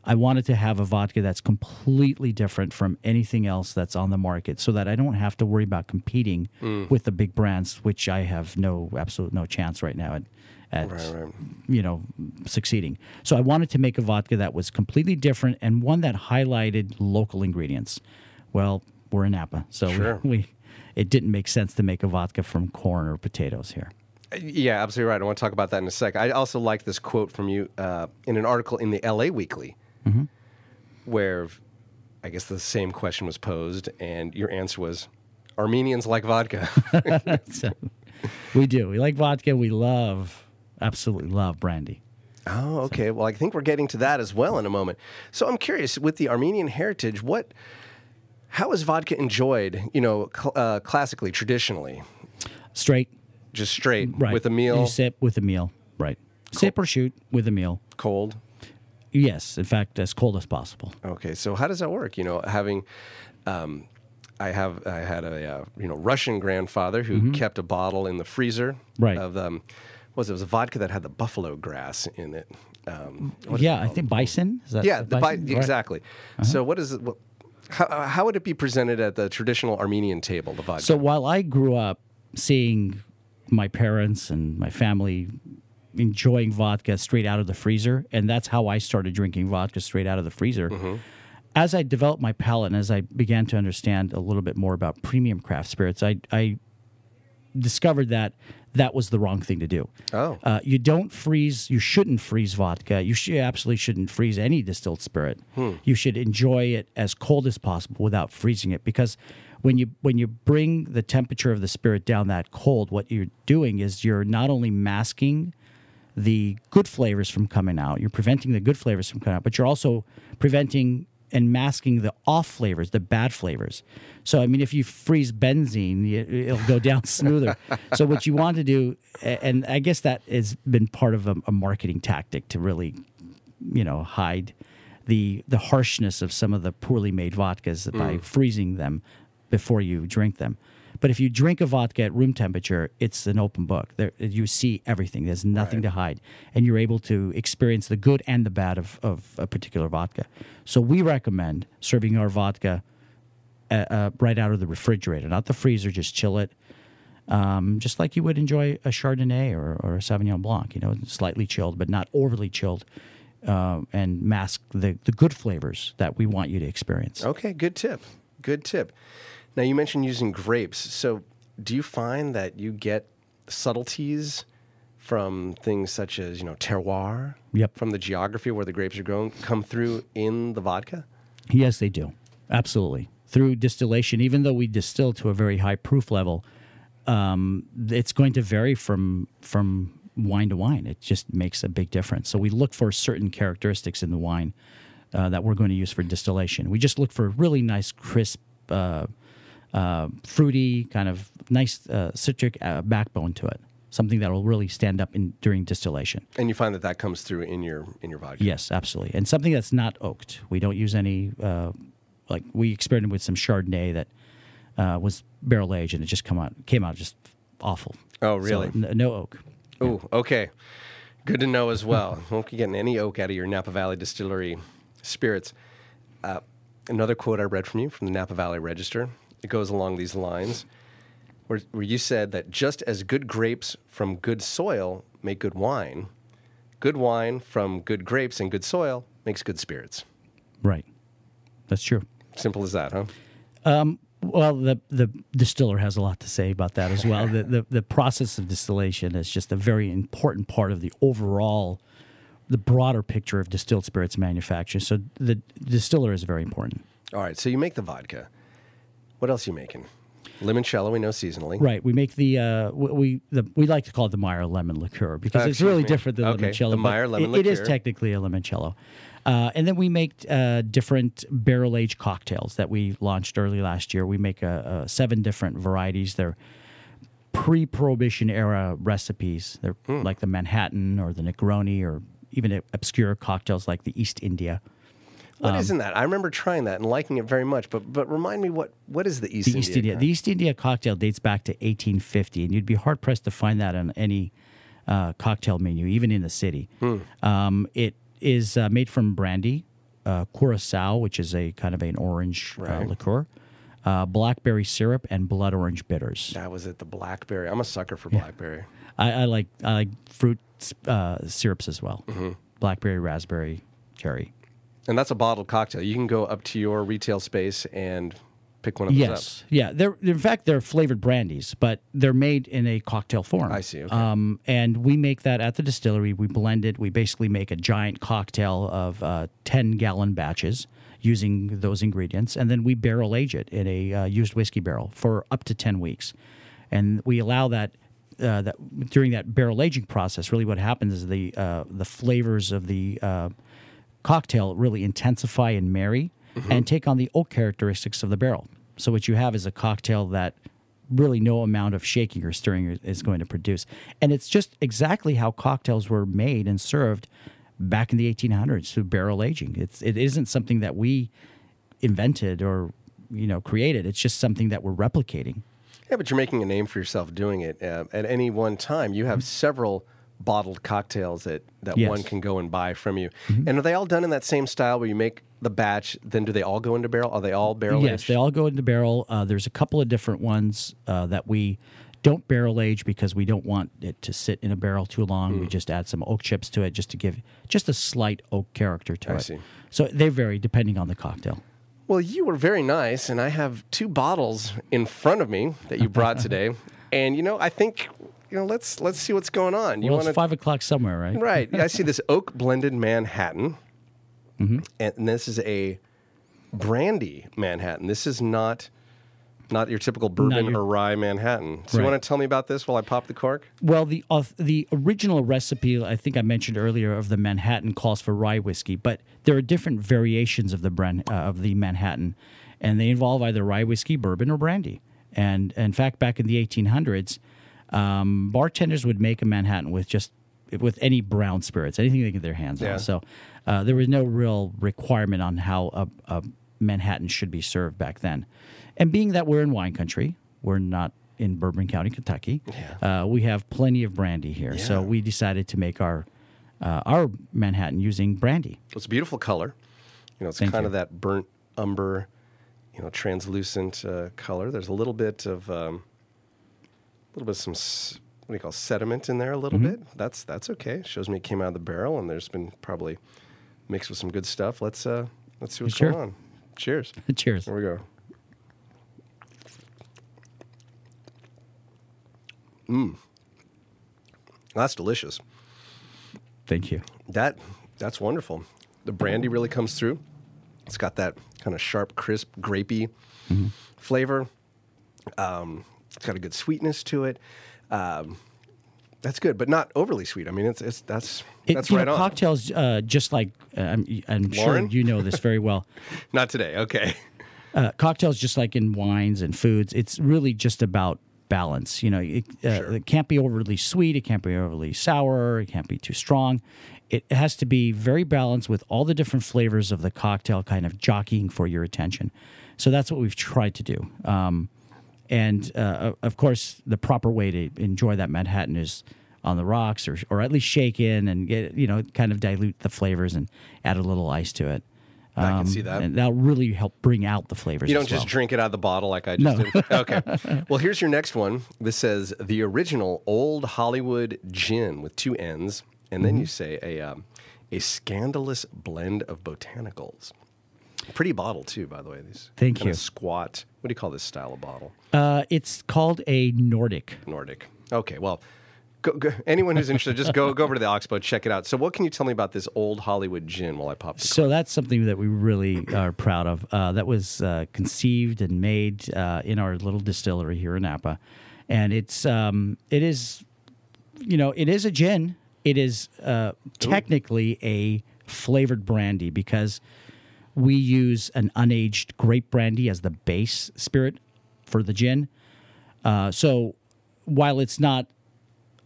I wanted to have a vodka that's completely different from anything else that's on the market so that I don't have to worry about competing mm. with the big brands, which I have no absolute no chance right now at, at Right, right. you know succeeding. So I wanted to make a vodka that was completely different and one that highlighted local ingredients. Well, we're in Napa, so Sure. we, we it didn't make sense to make a vodka from corn or potatoes here. Yeah, absolutely right. I want to talk about that in a sec. I also like this quote from you uh, in an article in the LA Weekly, where I guess the same question was posed, and your answer was Armenians like vodka. so we do. We like vodka. We love, absolutely love brandy. oh, okay. Well, I think we're getting to that as well in a moment. So I'm curious with the Armenian heritage, what, how is vodka enjoyed? You know, cl- uh, classically, traditionally, Straight, just straight right? with a meal, You sip with a meal, right? Sip or shoot with a meal. cold. Yes, in fact, as cold as possible. Okay, so how does that work? You know, having, um, I have, I had a uh, you know Russian grandfather who kept a bottle in the freezer Mm-hmm. Right. of um, what was it? it was a vodka that had the buffalo grass in it. Um, Yeah, it I think bison. Is that Yeah, the the bi- bison? Right. Uh-huh. exactly. So what is it? What, how, how would it be presented at the traditional Armenian table? The vodka. So while I grew up seeing my parents and my family enjoying vodka straight out of the freezer, and that's how I started drinking vodka straight out of the freezer. Mm-hmm. As I developed my palate and as I began to understand a little bit more about premium craft spirits, I, I discovered that that was the wrong thing to do. Oh. Uh, you don't freeze. You shouldn't freeze vodka. You should, absolutely shouldn't freeze any distilled spirit. You should enjoy it as cold as possible without freezing it because when you when you bring the temperature of the spirit down that cold, what you're doing is you're not only masking the good flavors from coming out. You're preventing the good flavors from coming out, but you're also preventing and masking the off flavors, the bad flavors. So, I mean, if you freeze benzene, it'll go down smoother. so, what you want to do, and I guess that has been part of a, a marketing tactic to really, you know, hide the the harshness of some of the poorly made vodkas by mm. freezing them before you drink them. But if you drink a vodka at room temperature, it's an open book. There, you see everything. There's nothing to hide, and you're able to experience the good and the bad of, of a particular vodka. So we recommend serving our vodka uh, uh, right out of the refrigerator, not the freezer. Just chill it, um, just like you would enjoy a Chardonnay or, or a Sauvignon Blanc. You know, slightly chilled, but not overly chilled, uh, and mask the the good flavors that we want you to experience. Okay, good tip. Good tip. Now you mentioned using grapes. So do you find that you get subtleties from things such as, you know, terroir? Yep. From the geography where the grapes are grown come through in the vodka? Yes, they do. Absolutely. Through distillation, even though we distill to a very high proof level, um, it's going to vary from from wine to wine. It just makes a big difference. So we look for certain characteristics in the wine uh, that we're going to use for distillation. We just look for really nice, crisp, uh, uh, fruity, kind of nice uh, citric uh, backbone to it. Something that will really stand up in during distillation. And you find that that comes through in your in your vodka. Yes, absolutely, and something that's not oaked. We don't use any uh, like we experimented with some Chardonnay that uh, was barrel aged, and it just come out came out just awful. Oh, So, really? n- no oak. Oh, okay. Good to know as well. Won't be getting any oak out of your Napa Valley Distillery spirits. Uh, another quote I read from you from the Napa Valley Register. It goes along these lines, where, where you said that just as good grapes from good soil make good wine, good wine from good grapes and good soil makes good spirits. Right. That's true. Simple as that, huh? Um, well, the the distiller has a lot to say about that as well. the, the the process of distillation is just a very important part of the overall, the broader picture of distilled spirits manufacture. So the distiller is very important. All right, so you make the vodka. What else are you making? Limoncello, we know seasonally. Right. We make the uh, we the we like to call it the Meyer lemon liqueur because Uh, it's really me. different than Okay, limoncello. the Meyer lemon it- It is technically a limoncello. Uh, and then we make uh, different barrel aged cocktails that we launched early last year. We make uh, uh, seven different varieties. They're pre Prohibition era recipes. They're Hmm. like the Manhattan or the Negroni or even obscure cocktails like the East India. What Um, not that? I remember trying that and liking it very much. But but remind me what what is the East The India? East India. kind? The East India cocktail dates back to 1850, and you'd be hard pressed to find that on any uh, cocktail menu, even in the city. Hmm. Um, it is uh, made from brandy, uh, curacao, which is a kind of an orange uh, Right. liqueur, uh, blackberry syrup, and blood orange bitters. That was it. The blackberry. I'm a sucker for blackberry. I, I like I like fruit uh, syrups as well. Mm-hmm. Blackberry, raspberry, cherry. And that's a bottled cocktail. You can go up to your retail space and pick one of those up. Yes, yeah. They're in fact they're flavored brandies, but they're made in a cocktail form. I see, okay. Um, and we make that at the distillery. We blend it. We basically make a giant cocktail of uh, ten gallon batches using those ingredients, and then we barrel age it in a uh, used whiskey barrel for up to ten weeks, and we allow that. Uh, that during that barrel aging process, really what happens is the uh, the flavors of the uh, cocktail really intensify and marry and take on the oak characteristics of the barrel. So what you have is a cocktail that really no amount of shaking or stirring is- going to produce. And it's just exactly how cocktails were made and served back in the 1800s through barrel aging. It's it isn't something that we invented or you know created. It's just something that we're replicating. Yeah, but you're making a name for yourself doing it. Uh, at any one time, you have several bottled cocktails that, that Yes. one can go and buy from you. And are they all done in that same style where you make the batch, then do they all go into barrel? Are they all barrel Yes, aged? they all go into barrel. Uh, there's a couple of different ones uh, that we don't barrel age because we don't want it to sit in a barrel too long. Mm. We just add some oak chips to it just to give just a slight oak character to I it. see. So they vary depending on the cocktail. Well, you were very nice, and I have two bottles in front of me that you brought today. and you know, I think you know, let's let's see what's going on. You well, wanna- it's five o'clock somewhere, right? Right. I see this oak blended Manhattan. Mm-hmm. And this is a brandy Manhattan. This is not not your typical bourbon your- or rye Manhattan. So you want to tell me about this while I pop the cork? Well, the uh, the original recipe I think I mentioned earlier of the Manhattan calls for rye whiskey, but there are different variations of the brand uh, of the Manhattan, and they involve either rye whiskey, bourbon, or brandy. And in fact, back in the 1800s, um, bartenders would make a Manhattan with just with any brown spirits, anything they get their hands Yeah. on. So uh, there was no real requirement on how a, a Manhattan should be served back then. And being that we're in wine country, we're not in Bourbon County, Kentucky. Uh, we have plenty of brandy here, so we decided to make our uh, our Manhattan using brandy. It's a beautiful color. You know, it's Thank kind you. of that burnt umber, you know, translucent uh, color. There's a little bit of um, little bit of some what do you call sediment in there a little Mm-hmm. bit. That's that's okay. Shows me it came out of the barrel and there's been probably mixed with some good stuff. Let's uh let's see what's Sure. going on. Cheers. Cheers. Here we go. Mmm. That's delicious. Thank you. That that's wonderful. The brandy really comes through. It's got that kind of sharp, crisp, grapey flavor. Um, it's got a good sweetness to it. Um, that's good, but not overly sweet. I mean, it's, it's that's It, that's right know, on. cocktails, uh, just like uh, I'm, I'm sure you know this very well. Not today. Okay. uh, cocktails, just like in wines and foods, it's really just about balance. You know, it, uh, Sure. it can't be overly sweet, it can't be overly sour, it can't be too strong. It has to be very balanced with all the different flavors of the cocktail, kind of jockeying for your attention. So that's what we've tried to do. Um, and uh, of course, the proper way to enjoy that Manhattan is on the rocks, or or at least shake in and get you know kind of dilute the flavors and add a little ice to it. Um, I can see that. and that'll really help bring out the flavors. You don't just well. drink it out of the bottle like I just No. did. Okay. Well, here's your next one. This says the original Old Hollywood gin with two N's, and then you Mm-hmm. say a um, a scandalous blend of botanicals. Pretty bottle too, by the way. These Thank you. Squat. What do you call this style of bottle? Uh, it's called a Nordic. Nordic. Okay. Well. Go, go, anyone who's interested, just go go over to the Oxbow, check it out. So, what can you tell me about this old Hollywood gin while I pop the So that's something that we really are proud of. Uh, that was uh, conceived and made uh, in our little distillery here in Napa, and it's um, it is, you know, it is a gin. It is uh, technically a flavored brandy because we use an unaged grape brandy as the base spirit for the gin. Uh, so while it's not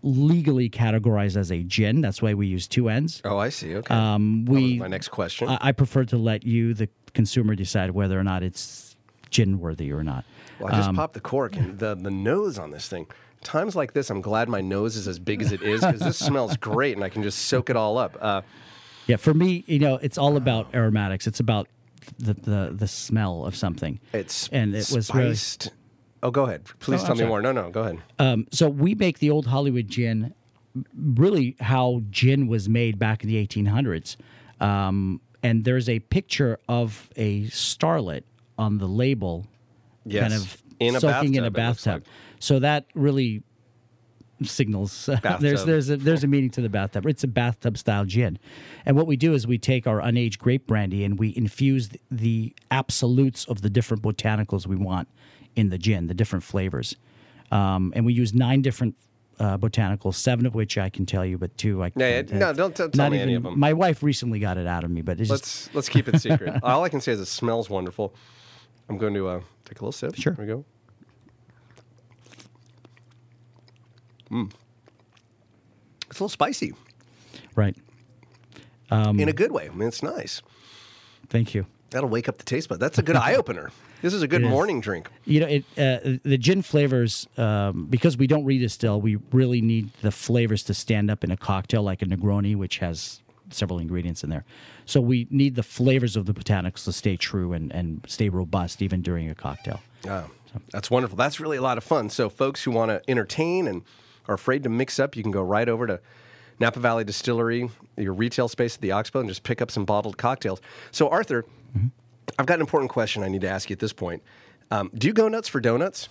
legally categorized as a gin, that's why we use two ends. Oh, I see. Okay. Um, we my next question. I, I prefer to let you, the consumer, decide whether or not it's gin worthy or not. Well, I just Um, popped the cork and the, the nose on this thing. Times like this, I'm glad my nose is as big as it is because this smells great and I can just soak it all up. Uh, Yeah, for me, you know, it's all about aromatics. It's about the the, the smell of something. it's and it was really. Oh, go ahead. Please Oh, tell me more. No, no, go ahead. Um, so we make the old Hollywood gin, really how gin was made back in the 1800s. Um, and there's a picture of a starlet on the label, kind of In soaking in a bathtub, bathtub. So that really signals there's there's a there's a meaning to the bathtub. It's a bathtub style gin, and what we do is we take our unaged grape brandy and we infuse the, the absolutes of the different botanicals we want in the gin, the different flavors, um, and we use nine different. Uh, botanicals, seven of which I can tell you, but two I can't. no, don't t- tell me any even- of 'em. My wife recently got it out of me, but it's Let's let's keep it secret. all I can say is it smells wonderful. I'm going to uh, take a little sip. Sure. Here we go. Mm. It's a little spicy right. Um, in a good way. I mean, it's nice. Thank you. That'll wake up the taste bud. That's a good eye opener. This is a good It is. morning drink. You know, it uh, the gin flavors um, because we don't redistill. We really need the flavors to stand up in a cocktail, like a Negroni, which has several ingredients in there. So we need the flavors of the botanicals to stay true and, and stay robust even during a cocktail. Oh, that's wonderful. That's really a lot of fun. So, folks who want to entertain and are afraid to mix up, you can go right over to Napa Valley Distillery, your retail space at the Oxbow, and just pick up some bottled cocktails. So, Arthur, I've got an important question I need to ask you at this point. Um, do you go nuts for donuts?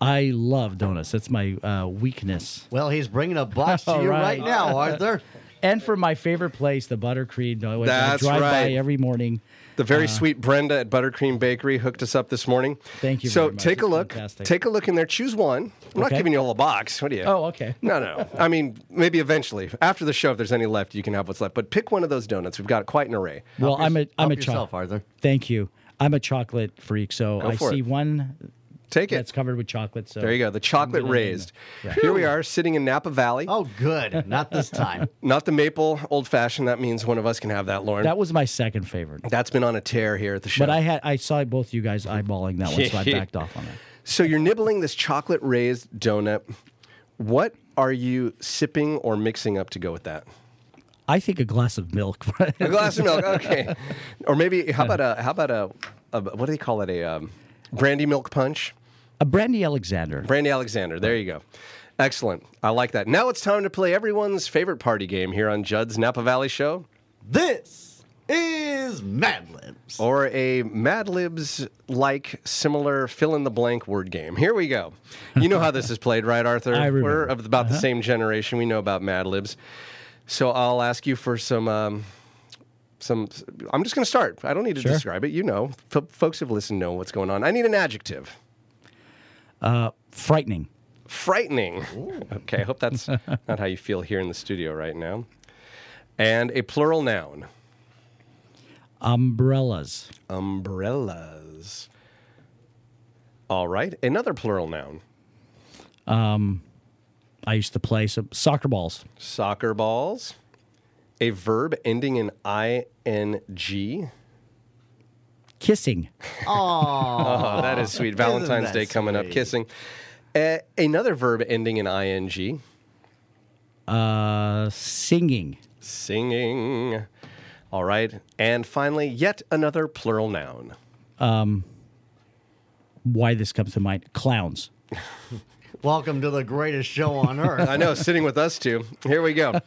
I love donuts. That's my uh, weakness. Well, he's bringing a box to you right. right now, Arthur. And for my favorite place, the Buttercream, I, I That's drive by every morning. The very uh, sweet Brenda at Buttercream Bakery hooked us up this morning. Thank you So very much. take a It's look. fantastic. Take a look in there. Choose one. I'm not giving you all a whole box. What do you? Oh, okay. No, no. I mean, maybe eventually after the show, if there's any left, you can have what's left. But pick one of those donuts. We've got quite an array. Well, I'm a I'm a chocolate. Arthur. Thank you. I'm a chocolate freak, so Go I see it. one Take it. that's covered with chocolate. So There you go. The chocolate raised. Yeah. Here we are sitting in Napa Valley. Oh, good. Not this time. Not the maple old fashioned. That means one of us can have that, Lauren. That was my second favorite. That's been on a tear here at the show. But I had I saw both you guys eyeballing that one, so I backed off on that. so you're nibbling this chocolate raised donut. What are you sipping or mixing up to go with that? I think a glass of milk. A glass of milk. Okay. Or maybe how about a how about a, a what do they call it? A um, brandy milk punch. A brandy Alexander. Brandy Alexander. There you go. Excellent. I like that. Now it's time to play everyone's favorite party game here on Judd's Napa Valley Show. This is Mad Libs. or a Mad Libs like similar fill in the blank word game. Here we go. You know how this is played, right, Arthur? I remember. We're of about the same generation. We know about Mad Libs. So I'll ask you for some. Um, some. I'm just going to start. I don't need to Sure. describe it. You know, F- folks who've listened know what's going on. I need an adjective. Frightening. Frightening. Okay, I hope that's not how you feel here in the studio right now. And a plural noun. Umbrellas. Umbrellas. All right. Another plural noun. Um, I used to play some soccer balls. Soccer balls. A verb ending in ing. Kissing. Oh, that is sweet. Valentine's Day coming up. Kissing. Uh, another verb ending in ing. Uh, singing. Singing. All right. And finally, yet another plural noun. Why this comes to mind? Clowns. Welcome to the greatest show on earth. I know, sitting with us two. Here we go.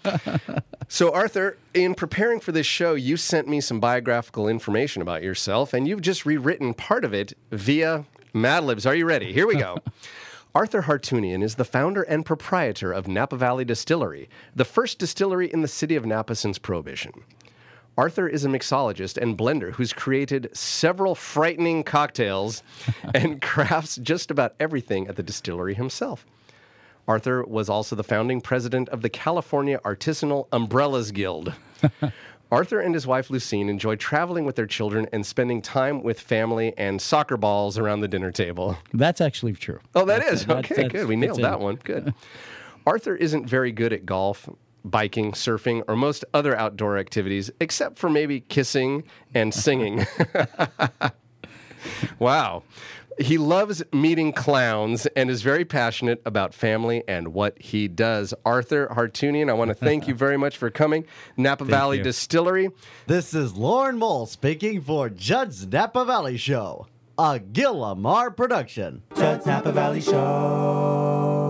So, Arthur, in preparing for this show, you sent me some biographical information about yourself, and you've just rewritten part of it via Mad Libs. Are you ready? Here we go. Arthur Hartunian is the founder and proprietor of Napa Valley Distillery, the first distillery in the city of Napa since Prohibition. Arthur is a mixologist and blender who's created several frightening cocktails and crafts just about everything at the distillery himself. Arthur was also the founding president of the California Artisanal Umbrellas Guild. Arthur and his wife Lucine enjoy traveling with their children and spending time with family and soccer balls around the dinner table. That's actually true. Oh, that is That's- okay. that's- good. We nailed that one. Good. Arthur isn't very good at golf, biking, surfing, or most other outdoor activities, except for maybe kissing and singing. wow. He loves meeting clowns and is very passionate about family and what he does. Arthur Hartunian, I want to thank you very much for coming. Napa Valley you. Distillery. This is Lauren Mole speaking for Judd's Napa Valley Show, a Gillamar production. Judd's Napa Valley Show.